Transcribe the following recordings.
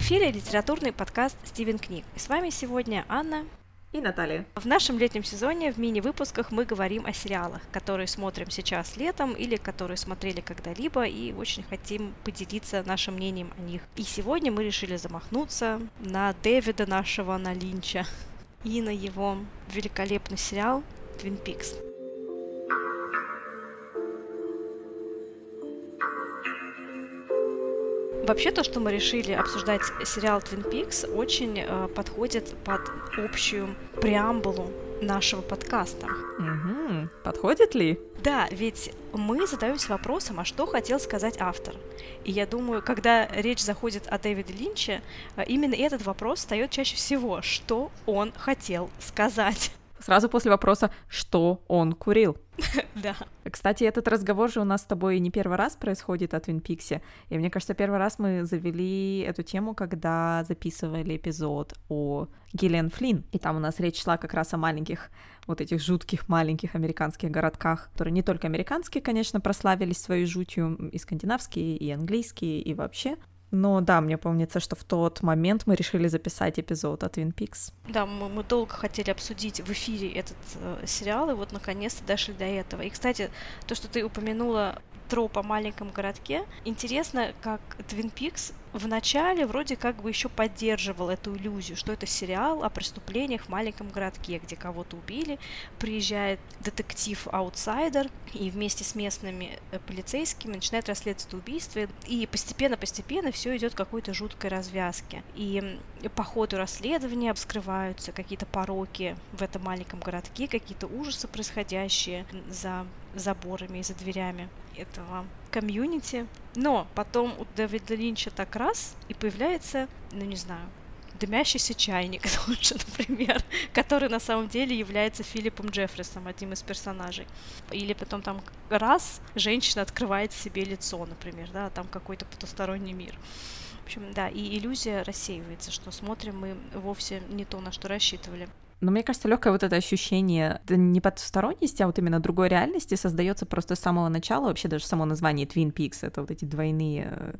эфире литературный подкаст «Стивен книг». И с вами сегодня Анна и Наталья. В нашем летнем сезоне в мини-выпусках мы говорим о сериалах, которые смотрим сейчас летом или которые смотрели когда-либо и очень хотим поделиться нашим мнением о них. И сегодня мы решили замахнуться на Дэвида нашего, на Линча и на его великолепный сериал «Твин Пикс». Вообще то, что мы решили обсуждать сериал Twin Peaks, очень э, подходит под общую преамбулу нашего подкаста. Угу. Подходит ли? Да, ведь мы задаемся вопросом, а что хотел сказать автор. И я думаю, когда речь заходит о Дэвиде Линче, э, именно этот вопрос встает чаще всего, что он хотел сказать. Сразу после вопроса, что он курил. Да. Кстати, этот разговор же у нас с тобой не первый раз происходит о Твин Пиксе. И мне кажется, первый раз мы завели эту тему, когда записывали эпизод о Гиллиан Флинн. И там у нас речь шла как раз о маленьких, вот этих жутких маленьких американских городках, которые не только американские, конечно, прославились своей жутью, и скандинавские, и английские, и вообще, но да, мне помнится, что в тот момент мы решили записать эпизод от Twin Peaks. Да, мы, мы долго хотели обсудить в эфире этот э, сериал, и вот наконец-то дошли до этого. И, кстати, то, что ты упомянула троп о маленьком городке. Интересно, как Twin Peaks в начале вроде как бы еще поддерживал эту иллюзию, что это сериал о преступлениях в маленьком городке, где кого-то убили, приезжает детектив-аутсайдер и вместе с местными э, полицейскими начинает расследовать это убийство, и постепенно-постепенно все идет к какой-то жуткой развязке. И по ходу расследования вскрываются какие-то пороки в этом маленьком городке, какие-то ужасы происходящие за заборами и за дверями этого комьюнити. Но потом у Дэвида Линча так раз и появляется, ну не знаю, дымящийся чайник тоже, например, который на самом деле является Филиппом Джеффрисом, одним из персонажей. Или потом там раз женщина открывает себе лицо, например, да, там какой-то потусторонний мир. В общем, да, и иллюзия рассеивается, что смотрим мы вовсе не то, на что рассчитывали. Но мне кажется, легкое вот это ощущение не потусторонности, а вот именно другой реальности создается просто с самого начала. Вообще даже само название Twin Peaks — это вот эти двойные э,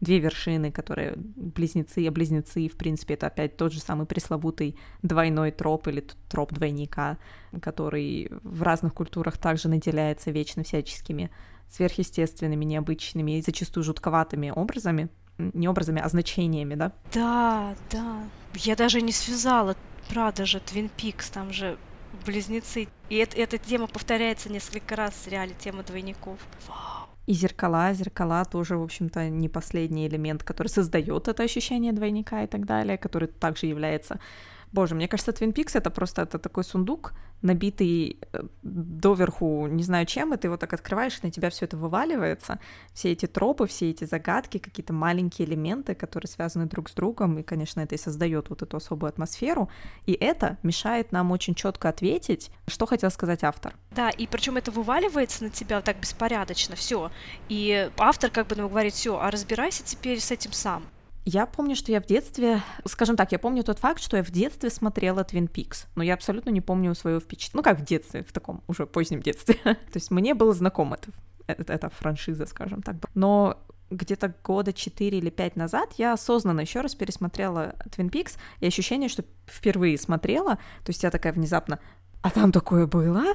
две вершины, которые близнецы, а близнецы, в принципе, это опять тот же самый пресловутый двойной троп или троп двойника, который в разных культурах также наделяется вечно всяческими сверхъестественными, необычными и зачастую жутковатыми образами, не образами, а значениями, да? Да, да. Я даже не связала правда же, Твин Пикс, там же близнецы. И это, эта тема повторяется несколько раз в сериале, тема двойников. И зеркала, зеркала тоже, в общем-то, не последний элемент, который создает это ощущение двойника и так далее, который также является Боже, мне кажется, Twin Peaks это просто это такой сундук, набитый э, доверху не знаю чем, и ты его так открываешь, и на тебя все это вываливается. Все эти тропы, все эти загадки, какие-то маленькие элементы, которые связаны друг с другом, и, конечно, это и создает вот эту особую атмосферу. И это мешает нам очень четко ответить, что хотел сказать автор. Да, и причем это вываливается на тебя так беспорядочно, все. И автор как бы нам говорит, все, а разбирайся теперь с этим сам. Я помню, что я в детстве, скажем так, я помню тот факт, что я в детстве смотрела Twin Peaks, но я абсолютно не помню своего впечатления. Ну как в детстве, в таком уже позднем детстве. То есть мне было знаком это, это, эта франшиза, скажем так. Но где-то года 4 или 5 назад я осознанно еще раз пересмотрела Twin Peaks, и ощущение, что впервые смотрела, то есть я такая внезапно, а там такое было?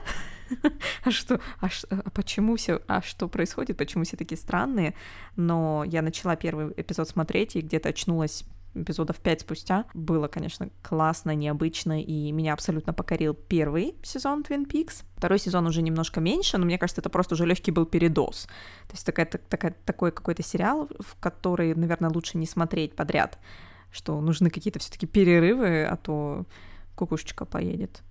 а что, а, а почему все, а что происходит, почему все такие странные? Но я начала первый эпизод смотреть и где-то очнулась эпизодов пять спустя. Было, конечно, классно, необычно, и меня абсолютно покорил первый сезон Twin Peaks. Второй сезон уже немножко меньше, но мне кажется, это просто уже легкий был передоз. То есть такая, такая, такой какой-то сериал, в который, наверное, лучше не смотреть подряд, что нужны какие-то все-таки перерывы, а то кукушечка поедет.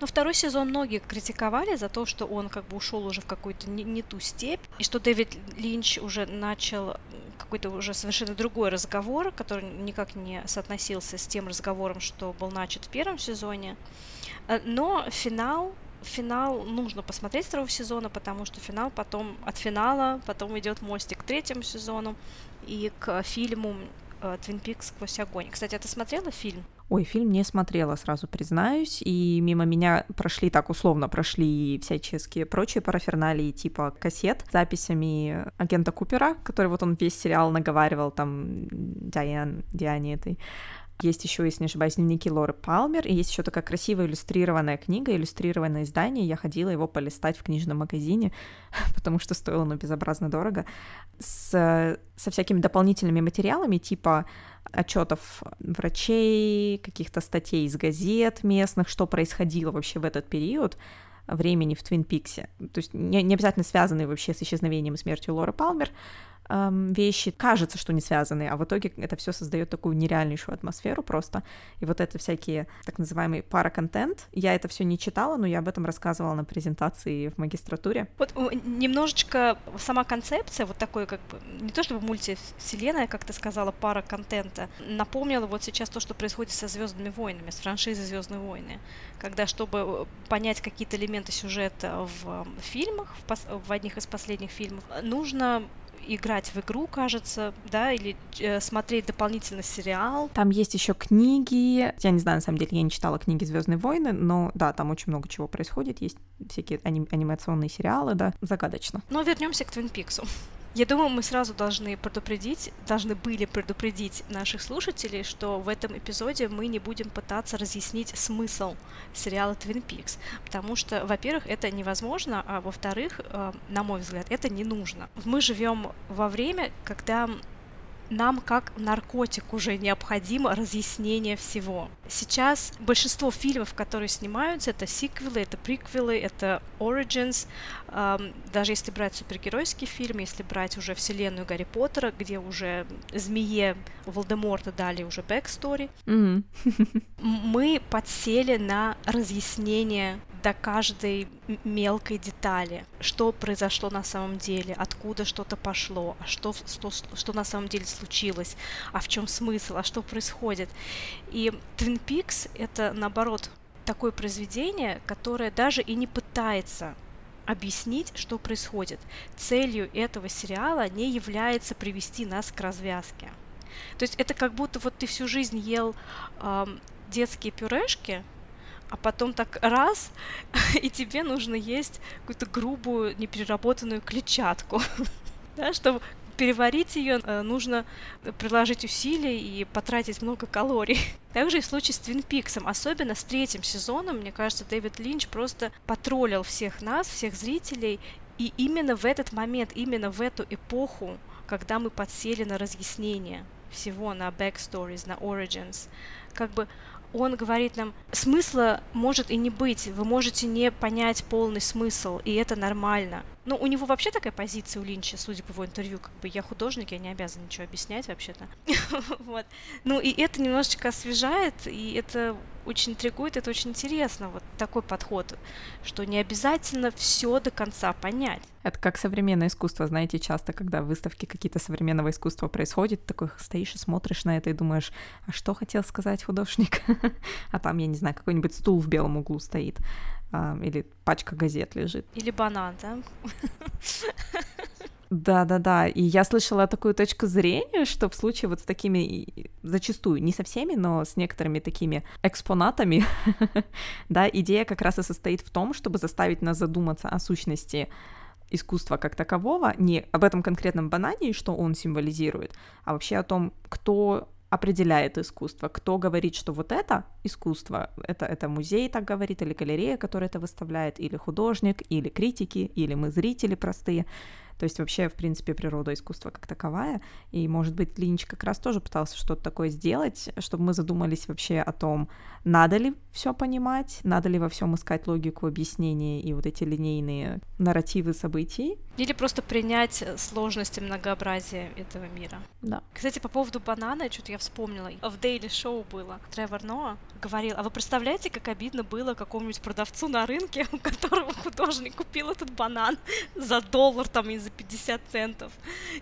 Но второй сезон многие критиковали за то, что он как бы ушел уже в какую-то не, не ту степь, и что Дэвид Линч уже начал какой-то уже совершенно другой разговор, который никак не соотносился с тем разговором, что был начат в первом сезоне. Э, но финал финал нужно посмотреть второго сезона, потому что финал потом от финала потом идет мостик к третьему сезону и к фильму Твин Пикс сквозь огонь. Кстати, а ты смотрела фильм? Ой, фильм не смотрела, сразу признаюсь, и мимо меня прошли, так условно прошли всяческие прочие параферналии, типа кассет с записями агента Купера, который вот он весь сериал наговаривал там Диан, Диане этой. Есть еще, если не ошибаюсь, дневники Лоры Палмер, и есть еще такая красивая иллюстрированная книга, иллюстрированное издание. Я ходила его полистать в книжном магазине, потому что стоило оно безобразно дорого, с, со всякими дополнительными материалами, типа отчетов врачей, каких-то статей из газет местных, что происходило вообще в этот период времени в Твин Пиксе. То есть не, не обязательно связанные вообще с исчезновением и смертью Лоры Палмер, эм, вещи кажется, что не связаны, а в итоге это все создает такую нереальнейшую атмосферу просто. И вот это всякие так называемый параконтент. Я это все не читала, но я об этом рассказывала на презентации в магистратуре. Вот немножечко сама концепция, вот такой как бы, не то чтобы мультивселенная, как ты сказала, пара контента, напомнила вот сейчас то, что происходит со Звездными войнами, с франшизой Звездные войны. Когда, чтобы э, понять какие-то элементы сюжета в фильмах, в, в одних из последних фильмов, нужно играть в игру, кажется, да, или э, смотреть дополнительно сериал. Там есть еще книги. Я не знаю, на самом деле, я не читала книги Звездные войны, но да, там очень много чего происходит. Есть всякие аним- анимационные сериалы, да, загадочно. Но вернемся к Твин Пиксу. Я думаю, мы сразу должны предупредить, должны были предупредить наших слушателей, что в этом эпизоде мы не будем пытаться разъяснить смысл сериала Twin Peaks, потому что, во-первых, это невозможно, а во-вторых, э, на мой взгляд, это не нужно. Мы живем во время, когда нам как наркотик уже необходимо разъяснение всего. Сейчас большинство фильмов, которые снимаются, это сиквелы, это приквелы, это origins. Даже если брать супергеройский фильм, если брать уже вселенную Гарри Поттера, где уже змее Волдеморта дали уже backstory, mm-hmm. мы подсели на разъяснение до каждой мелкой детали, что произошло на самом деле, откуда что-то пошло, а что, что, что на самом деле случилось, а в чем смысл, а что происходит. И Twin Peaks — это, наоборот, такое произведение, которое даже и не пытается объяснить, что происходит. Целью этого сериала не является привести нас к развязке. То есть это как будто вот ты всю жизнь ел э, детские пюрешки, а потом так раз, и тебе нужно есть какую-то грубую, непереработанную клетчатку. да, чтобы переварить ее, э, нужно приложить усилия и потратить много калорий. Также и в случае с Твин Пиксом, особенно с третьим сезоном, мне кажется, Дэвид Линч просто потроллил всех нас, всех зрителей, и именно в этот момент, именно в эту эпоху, когда мы подсели на разъяснение всего, на backstories, на origins, как бы он говорит нам, смысла может и не быть, вы можете не понять полный смысл, и это нормально. Ну, у него вообще такая позиция у Линча, судя по его интервью, как бы я художник, я не обязан ничего объяснять вообще-то. вот. Ну, и это немножечко освежает, и это очень интригует, это очень интересно, вот такой подход, что не обязательно все до конца понять. Это как современное искусство, знаете, часто, когда выставки какие-то современного искусства происходят, такой стоишь и смотришь на это и думаешь, а что хотел сказать художник? а там, я не знаю, какой-нибудь стул в белом углу стоит или пачка газет лежит. Или банан, да? Да, да, да. И я слышала такую точку зрения, что в случае вот с такими, зачастую, не со всеми, но с некоторыми такими экспонатами, да, идея как раз и состоит в том, чтобы заставить нас задуматься о сущности искусства как такового, не об этом конкретном банане и что он символизирует, а вообще о том, кто определяет искусство, кто говорит, что вот это искусство, это, это музей так говорит, или галерея, которая это выставляет, или художник, или критики, или мы зрители простые. То есть вообще, в принципе, природа искусства как таковая. И, может быть, Линч как раз тоже пытался что-то такое сделать, чтобы мы задумались вообще о том, надо ли все понимать, надо ли во всем искать логику объяснения и вот эти линейные нарративы событий. Или просто принять сложности многообразия этого мира. Да. Кстати, по поводу банана, что-то я вспомнила. В Daily Show было. Тревор Ноа говорил, а вы представляете, как обидно было какому-нибудь продавцу на рынке, у которого художник купил этот банан за доллар там из за 50 центов,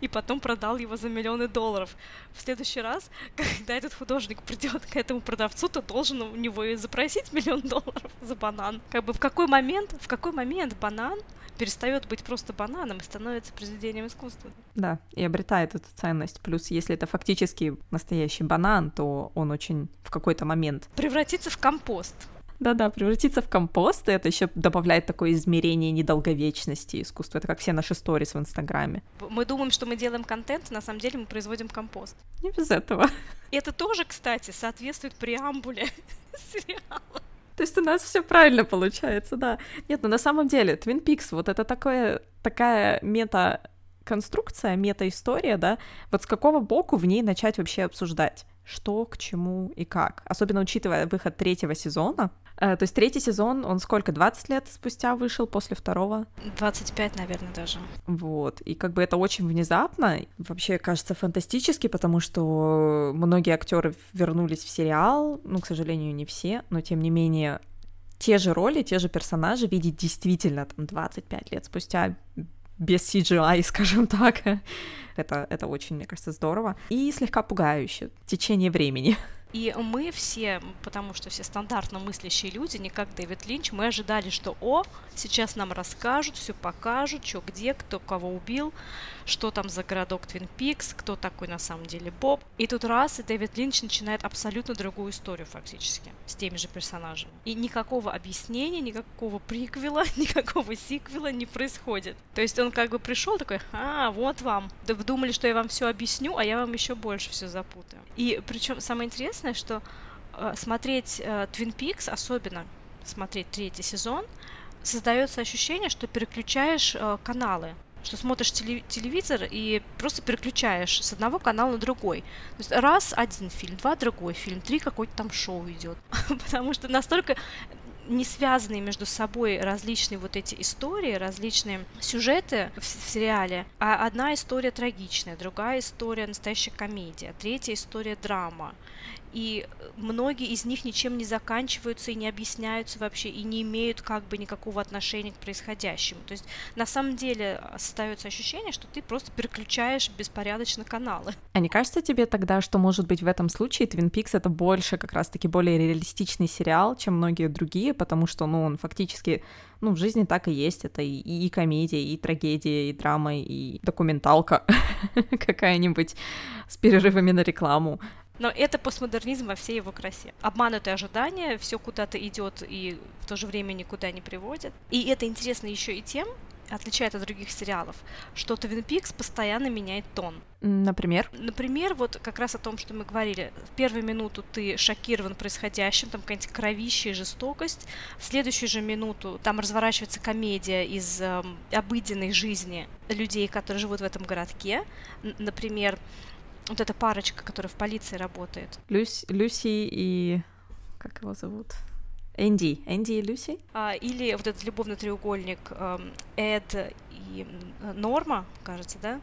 и потом продал его за миллионы долларов. В следующий раз, когда этот художник придет к этому продавцу, то должен у него и запросить миллион долларов за банан. Как бы в какой момент, в какой момент банан перестает быть просто бананом и становится произведением искусства. Да, и обретает эту ценность. Плюс, если это фактически настоящий банан, то он очень в какой-то момент... Превратится в компост. Да-да, превратиться в компост, и это еще добавляет такое измерение недолговечности искусства. Это как все наши сторис в Инстаграме. Мы думаем, что мы делаем контент, на самом деле мы производим компост. Не без этого. И это тоже, кстати, соответствует преамбуле сериала. То есть у нас все правильно получается, да. Нет, ну на самом деле, Twin Peaks, вот это такое, такая мета конструкция, мета-история, да, вот с какого боку в ней начать вообще обсуждать? Что, к чему и как? Особенно учитывая выход третьего сезона, Э, то есть третий сезон, он сколько, 20 лет спустя вышел после второго? 25, наверное, даже. Вот, и как бы это очень внезапно, вообще кажется фантастически, потому что многие актеры вернулись в сериал, ну, к сожалению, не все, но тем не менее те же роли, те же персонажи видеть действительно там 25 лет спустя без CGI, скажем так. это, это очень, мне кажется, здорово. И слегка пугающе. Течение времени. И мы все, потому что все стандартно мыслящие люди, не как Дэвид Линч, мы ожидали, что о, сейчас нам расскажут, все покажут, что где, кто кого убил, что там за городок Твин Пикс, кто такой на самом деле Боб. И тут раз, и Дэвид Линч начинает абсолютно другую историю фактически, с теми же персонажами. И никакого объяснения, никакого приквела, никакого сиквела не происходит. То есть он как бы пришел такой, а, вот вам. Вы думали, что я вам все объясню, а я вам еще больше все запутаю. И причем самое интересное, что э, смотреть э, Twin Peaks, особенно смотреть третий сезон, создается ощущение, что переключаешь э, каналы что смотришь телевизор и просто переключаешь с одного канала на другой. То есть раз один фильм, два другой фильм, три какой-то там шоу идет. Потому что настолько не связанные между собой различные вот эти истории, различные сюжеты в, в сериале, а одна история трагичная, другая история настоящая комедия, третья история драма и многие из них ничем не заканчиваются и не объясняются вообще, и не имеют как бы никакого отношения к происходящему. То есть на самом деле остается ощущение, что ты просто переключаешь беспорядочно каналы. А не кажется тебе тогда, что может быть в этом случае Twin Peaks это больше как раз-таки более реалистичный сериал, чем многие другие, потому что, ну, он фактически, ну, в жизни так и есть, это и, и комедия, и трагедия, и драма, и документалка какая-нибудь с перерывами на рекламу. Но это постмодернизм во всей его красе. Обманутые ожидания, все куда-то идет и в то же время никуда не приводит. И это интересно еще и тем, отличает от других сериалов, что Twin Peaks постоянно меняет тон. Например? Например, вот как раз о том, что мы говорили. В первую минуту ты шокирован происходящим, там какая-нибудь кровища и жестокость. В следующую же минуту там разворачивается комедия из э, обыденной жизни людей, которые живут в этом городке. Н- например, вот эта парочка, которая в полиции работает. Люсь, Люси и... Как его зовут? Энди. Энди и Люси? А, или вот этот любовный треугольник эм, Эд и Норма, кажется, да?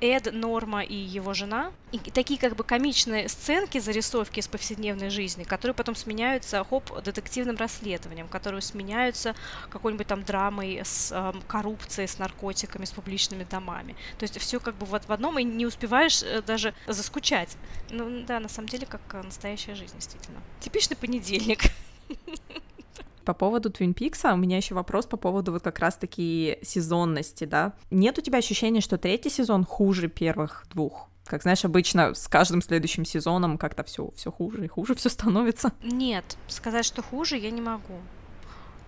Эд, Норма и его жена. И такие как бы комичные сценки, зарисовки из повседневной жизни, которые потом сменяются, хоп, детективным расследованием, которые сменяются какой-нибудь там драмой с эм, коррупцией, с наркотиками, с публичными домами. То есть все как бы вот в одном, и не успеваешь э, даже заскучать. Ну да, на самом деле, как э, настоящая жизнь, действительно. Типичный понедельник. По поводу Twin Peaks у меня еще вопрос по поводу вот как раз-таки сезонности, да. Нет у тебя ощущения, что третий сезон хуже первых двух? Как знаешь, обычно с каждым следующим сезоном как-то все все хуже и хуже все становится. Нет, сказать, что хуже, я не могу.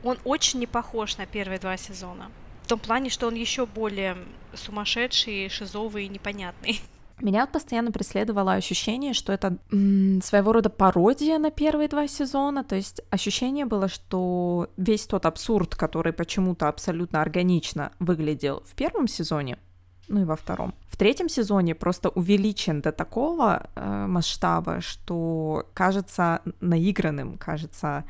Он очень не похож на первые два сезона. В том плане, что он еще более сумасшедший, шизовый и непонятный. Меня постоянно преследовало ощущение, что это м, своего рода пародия на первые два сезона, то есть ощущение было, что весь тот абсурд, который почему-то абсолютно органично выглядел в первом сезоне, ну и во втором. В третьем сезоне просто увеличен до такого э, масштаба, что кажется наигранным, кажется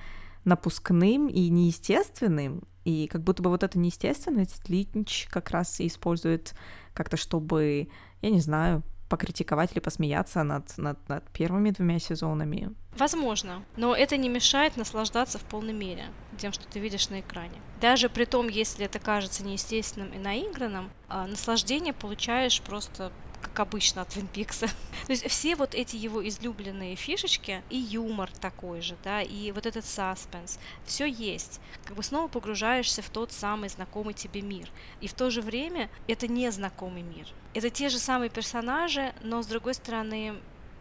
напускным и неестественным, и как будто бы вот эта неестественность Линч как раз и использует как-то, чтобы, я не знаю, покритиковать или посмеяться над, над, над первыми двумя сезонами. Возможно, но это не мешает наслаждаться в полной мере. тем, что ты видишь на экране. Даже при том, если это кажется неестественным и наигранным, а, наслаждение получаешь просто как обычно от Твин Пикса. То есть все вот эти его излюбленные фишечки и юмор такой же, да, и вот этот саспенс, все есть. Как бы снова погружаешься в тот самый знакомый тебе мир. И в то же время это незнакомый мир. Это те же самые персонажи, но с другой стороны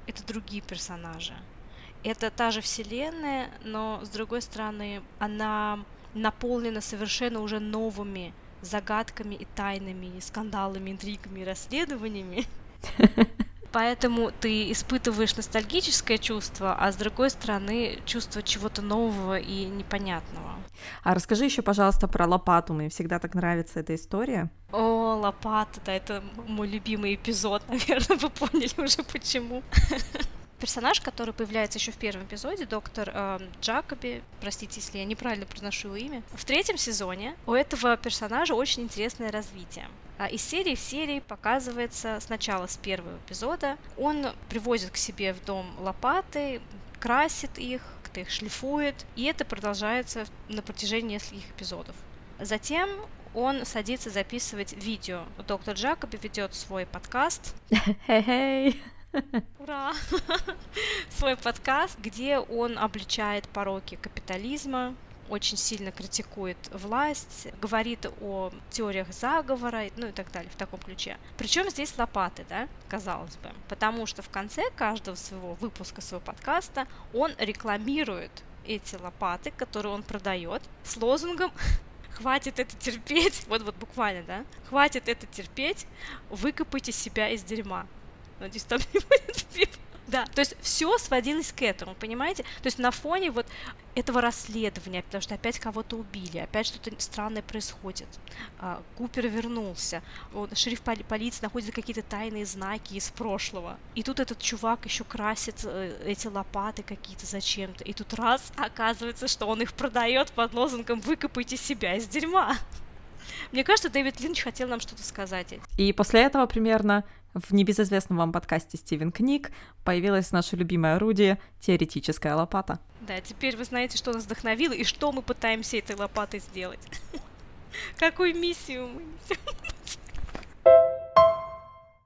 это другие персонажи. Это та же вселенная, но с другой стороны она наполнена совершенно уже новыми загадками и тайнами, и скандалами, интригами, и расследованиями. Поэтому ты испытываешь ностальгическое чувство, а с другой стороны чувство чего-то нового и непонятного. А расскажи еще, пожалуйста, про лопату. Мне всегда так нравится эта история. О, лопата, да, это мой любимый эпизод, наверное, вы поняли уже почему персонаж, который появляется еще в первом эпизоде, доктор э, Джакоби, простите, если я неправильно произношу его имя. В третьем сезоне у этого персонажа очень интересное развитие. А из серии в серии показывается сначала с первого эпизода. Он привозит к себе в дом лопаты, красит их, как-то их шлифует, и это продолжается на протяжении нескольких эпизодов. Затем он садится записывать видео. Доктор Джакоби ведет свой подкаст. Hey, Ура! Свой подкаст, где он обличает пороки капитализма, очень сильно критикует власть, говорит о теориях заговора, ну и так далее, в таком ключе. Причем здесь лопаты, да, казалось бы, потому что в конце каждого своего выпуска своего подкаста он рекламирует эти лопаты, которые он продает, с лозунгом хватит это терпеть, вот вот буквально, да, хватит это терпеть, выкопайте себя из дерьма. Надеюсь, там не будет пива. Да, то есть все сводилось к этому, понимаете? То есть на фоне вот этого расследования, потому что опять кого-то убили, опять что-то странное происходит. А, Купер вернулся, вот, шериф поли- полиции находит какие-то тайные знаки из прошлого. И тут этот чувак еще красит э, эти лопаты какие-то зачем-то. И тут раз оказывается, что он их продает под лозунгом «Выкопайте себя из дерьма». Мне кажется, Дэвид Линч хотел нам что-то сказать. И после этого примерно в небезызвестном вам подкасте Стивен Книг появилось наше любимое орудие — теоретическая лопата. Да, теперь вы знаете, что нас вдохновило и что мы пытаемся этой лопатой сделать. Какую миссию мы несем.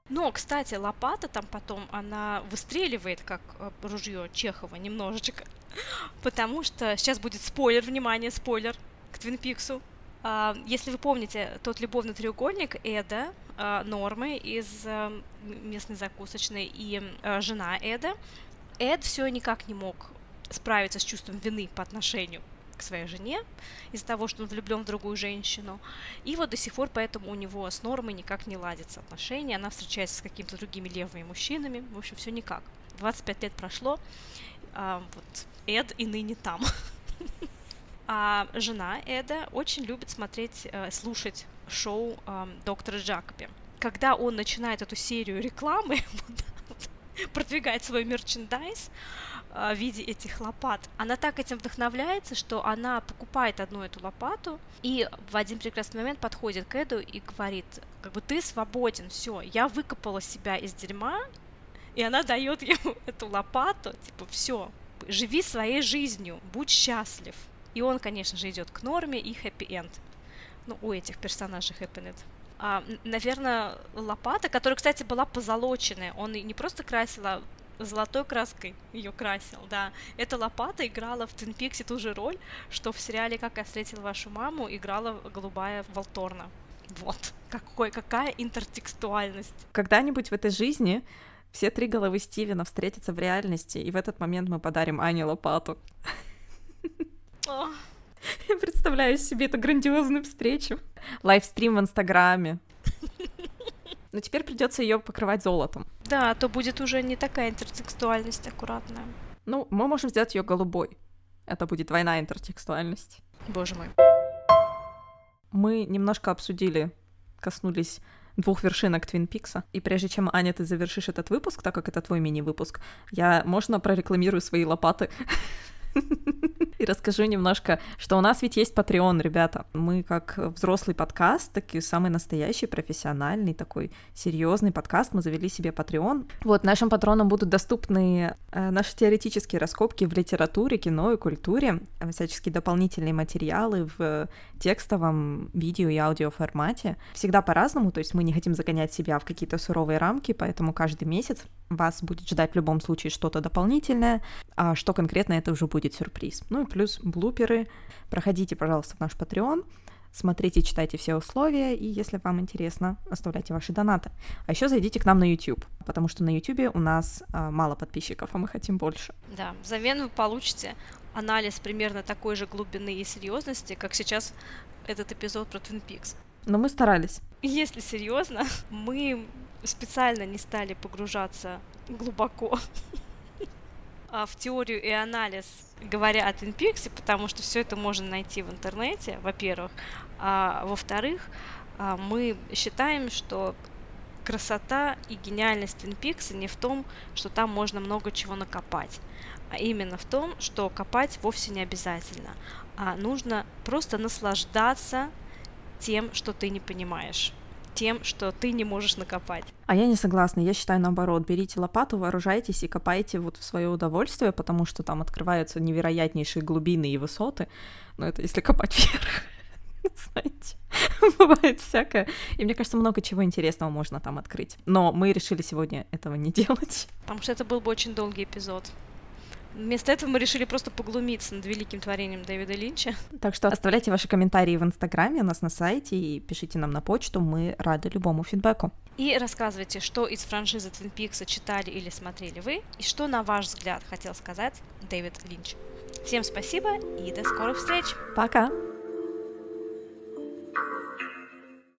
Но, кстати, лопата там потом, она выстреливает, как э, ружье Чехова, немножечко. Потому что сейчас будет спойлер, внимание, спойлер к Твин Пиксу. А, если вы помните тот любовный треугольник Эда, а, Нормы из а, местной закусочной и жена Эда, Эд все никак не мог справиться с чувством вины по отношению к своей жене из-за того, что он влюблен в другую женщину. И вот до сих пор поэтому у него с Нормой никак не ладятся отношения. Она встречается с какими-то другими левыми мужчинами. В общем, все никак. 25 лет прошло. А, вот Эд и ныне там. А жена Эда очень любит смотреть, э, слушать шоу доктора Джакоби. Когда он начинает эту серию рекламы, продвигает свой мерчендайз э, в виде этих лопат, она так этим вдохновляется, что она покупает одну эту лопату и в один прекрасный момент подходит к Эду и говорит, как бы ты свободен, все, я выкопала себя из дерьма, и она дает ему эту лопату, типа, все, живи своей жизнью, будь счастлив. И он, конечно же, идет к норме и хэппи-энд. Ну, у этих персонажей хэппи-энд. А, наверное, лопата, которая, кстати, была позолоченная. Он не просто красил, а золотой краской ее красил, да. Эта лопата играла в Твин Пиксе ту же роль, что в сериале «Как я встретил вашу маму» играла голубая Волторна. Вот, какой, какая интертекстуальность. Когда-нибудь в этой жизни все три головы Стивена встретятся в реальности, и в этот момент мы подарим Ане лопату. Я представляю себе эту грандиозную встречу. Лайвстрим в Инстаграме. Но теперь придется ее покрывать золотом. Да, то будет уже не такая интертекстуальность аккуратная. Ну, мы можем сделать ее голубой. Это будет двойная интертекстуальность. Боже мой. Мы немножко обсудили, коснулись двух вершинок Твин Пикса. И прежде чем, Аня, ты завершишь этот выпуск, так как это твой мини-выпуск, я, можно, прорекламирую свои лопаты? И расскажу немножко, что у нас ведь есть Patreon, ребята. Мы как взрослый подкаст, такой самый настоящий, профессиональный, такой серьезный подкаст. Мы завели себе Patreon. Вот, нашим патронам будут доступны э, наши теоретические раскопки в литературе, кино и культуре, всяческие дополнительные материалы в текстовом, видео и аудио формате. Всегда по-разному, то есть мы не хотим загонять себя в какие-то суровые рамки, поэтому каждый месяц вас будет ждать в любом случае что-то дополнительное, а что конкретно это уже будет сюрприз. Ну и плюс блуперы. Проходите, пожалуйста, в наш Patreon, смотрите, читайте все условия, и если вам интересно, оставляйте ваши донаты. А еще зайдите к нам на YouTube, потому что на YouTube у нас а, мало подписчиков, а мы хотим больше. Да, взамен вы получите анализ примерно такой же глубины и серьезности, как сейчас этот эпизод про Twin Peaks. Но мы старались. Если серьезно, мы специально не стали погружаться глубоко в теорию и анализ, говоря о Twin Peaks, потому что все это можно найти в интернете, во-первых. А во-вторых, а, мы считаем, что красота и гениальность Twin Peaks не в том, что там можно много чего накопать, а именно в том, что копать вовсе не обязательно, а нужно просто наслаждаться тем, что ты не понимаешь тем, что ты не можешь накопать. А я не согласна. Я считаю наоборот. Берите лопату, вооружайтесь и копайте вот в свое удовольствие, потому что там открываются невероятнейшие глубины и высоты. Но это если копать вверх. Знаете, бывает всякое. И мне кажется, много чего интересного можно там открыть. Но мы решили сегодня этого не делать. Потому что это был бы очень долгий эпизод. Вместо этого мы решили просто поглумиться над великим творением Дэвида Линча. Так что оставляйте ваши комментарии в Инстаграме, у нас на сайте, и пишите нам на почту, мы рады любому фидбэку. И рассказывайте, что из франшизы Twin Peaks читали или смотрели вы, и что, на ваш взгляд, хотел сказать Дэвид Линч. Всем спасибо и до скорых встреч! Пока!